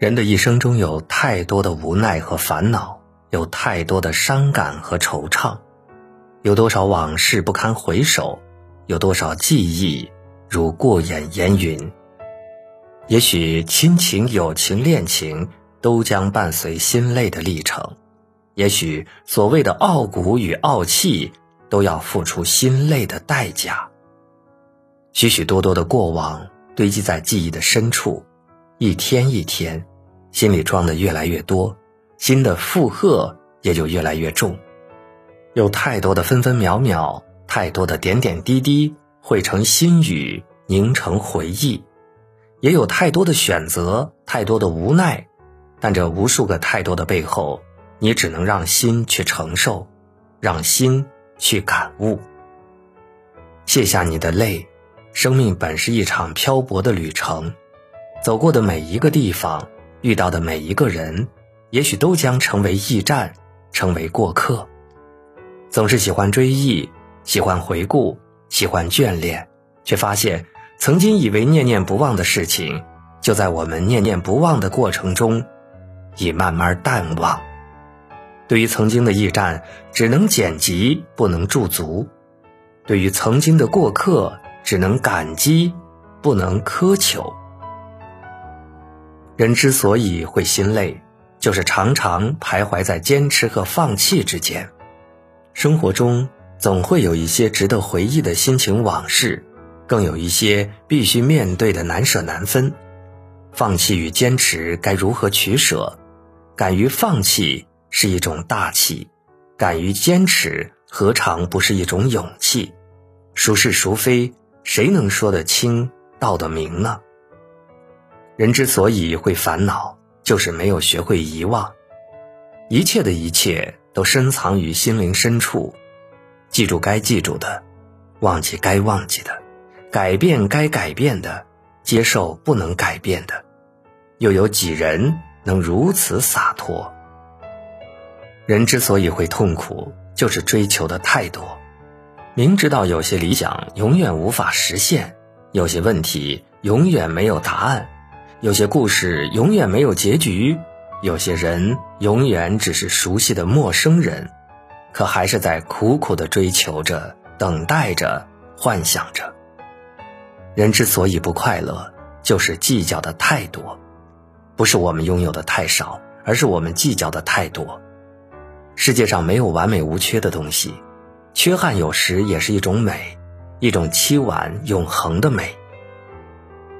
人的一生中有太多的无奈和烦恼，有太多的伤感和惆怅，有多少往事不堪回首，有多少记忆如过眼烟云。也许亲情、友情、恋情都将伴随心累的历程，也许所谓的傲骨与傲气都要付出心累的代价。许许多多的过往堆积在记忆的深处，一天一天。心里装的越来越多，心的负荷也就越来越重。有太多的分分秒秒，太多的点点滴滴汇成心语，凝成回忆；也有太多的选择，太多的无奈。但这无数个太多的背后，你只能让心去承受，让心去感悟。卸下你的泪，生命本是一场漂泊的旅程，走过的每一个地方。遇到的每一个人，也许都将成为驿站，成为过客。总是喜欢追忆，喜欢回顾，喜欢眷恋，却发现曾经以为念念不忘的事情，就在我们念念不忘的过程中，已慢慢淡忘。对于曾经的驿站，只能剪辑，不能驻足；对于曾经的过客，只能感激，不能苛求。人之所以会心累，就是常常徘徊在坚持和放弃之间。生活中总会有一些值得回忆的心情往事，更有一些必须面对的难舍难分。放弃与坚持该如何取舍？敢于放弃是一种大气，敢于坚持何尝不是一种勇气？孰是孰非，谁能说得清道得明呢？人之所以会烦恼，就是没有学会遗忘。一切的一切都深藏于心灵深处，记住该记住的，忘记该忘记的，改变该改变的，接受不能改变的。又有几人能如此洒脱？人之所以会痛苦，就是追求的太多。明知道有些理想永远无法实现，有些问题永远没有答案。有些故事永远没有结局，有些人永远只是熟悉的陌生人，可还是在苦苦的追求着、等待着、幻想着。人之所以不快乐，就是计较的太多，不是我们拥有的太少，而是我们计较的太多。世界上没有完美无缺的东西，缺憾有时也是一种美，一种凄婉永恒的美。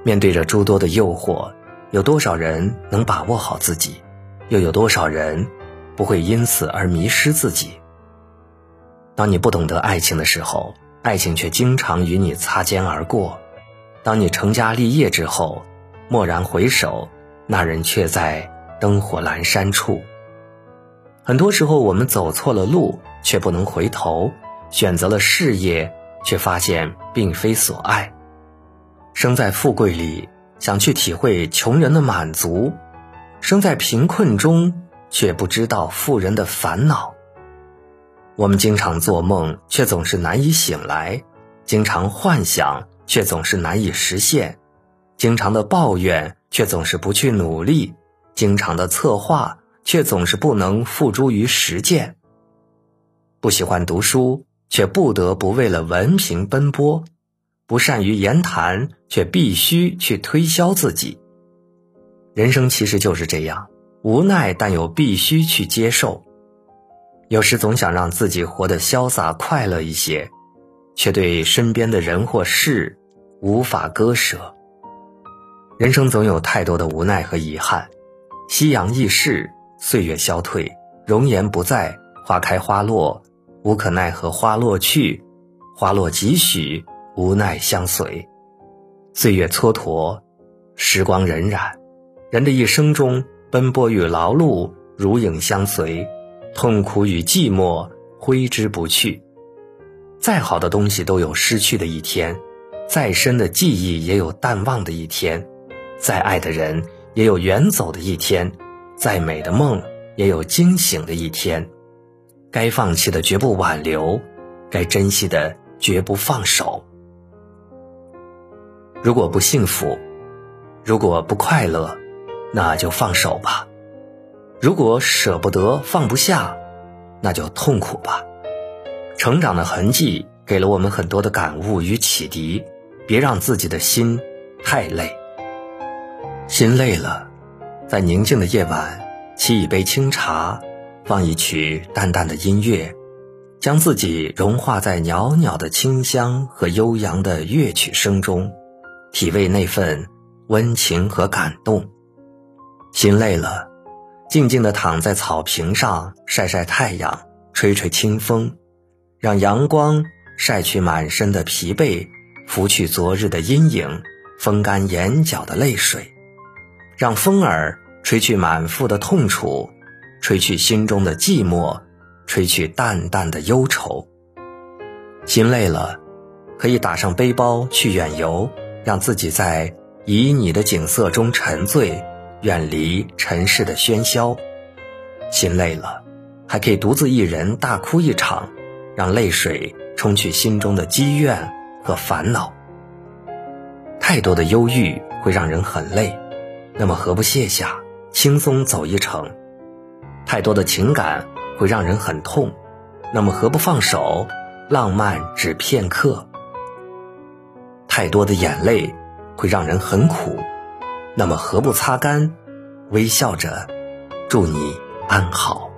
面对着诸多的诱惑，有多少人能把握好自己？又有多少人不会因此而迷失自己？当你不懂得爱情的时候，爱情却经常与你擦肩而过；当你成家立业之后，蓦然回首，那人却在灯火阑珊处。很多时候，我们走错了路，却不能回头；选择了事业，却发现并非所爱。生在富贵里，想去体会穷人的满足；生在贫困中，却不知道富人的烦恼。我们经常做梦，却总是难以醒来；经常幻想，却总是难以实现；经常的抱怨，却总是不去努力；经常的策划，却总是不能付诸于实践。不喜欢读书，却不得不为了文凭奔波。不善于言谈，却必须去推销自己。人生其实就是这样，无奈但又必须去接受。有时总想让自己活得潇洒快乐一些，却对身边的人或事无法割舍。人生总有太多的无奈和遗憾，夕阳易逝，岁月消退，容颜不在，花开花落，无可奈何花落去，花落几许。无奈相随，岁月蹉跎，时光荏苒。人的一生中，奔波与劳碌如影相随，痛苦与寂寞挥之不去。再好的东西都有失去的一天，再深的记忆也有淡忘的一天，再爱的人也有远走的一天，再美的梦也有惊醒的一天。该放弃的绝不挽留，该珍惜的绝不放手。如果不幸福，如果不快乐，那就放手吧；如果舍不得、放不下，那就痛苦吧。成长的痕迹给了我们很多的感悟与启迪，别让自己的心太累。心累了，在宁静的夜晚，沏一杯清茶，放一曲淡淡的音乐。将自己融化在袅袅的清香和悠扬的乐曲声中，体味那份温情和感动。心累了，静静地躺在草坪上晒晒太阳，吹吹清风，让阳光晒去满身的疲惫，拂去昨日的阴影，风干眼角的泪水，让风儿吹去满腹的痛楚，吹去心中的寂寞。吹去淡淡的忧愁，心累了，可以打上背包去远游，让自己在旖旎的景色中沉醉，远离尘世的喧嚣。心累了，还可以独自一人大哭一场，让泪水冲去心中的积怨和烦恼。太多的忧郁会让人很累，那么何不卸下，轻松走一程？太多的情感。会让人很痛，那么何不放手，浪漫只片刻？太多的眼泪会让人很苦，那么何不擦干，微笑着，祝你安好。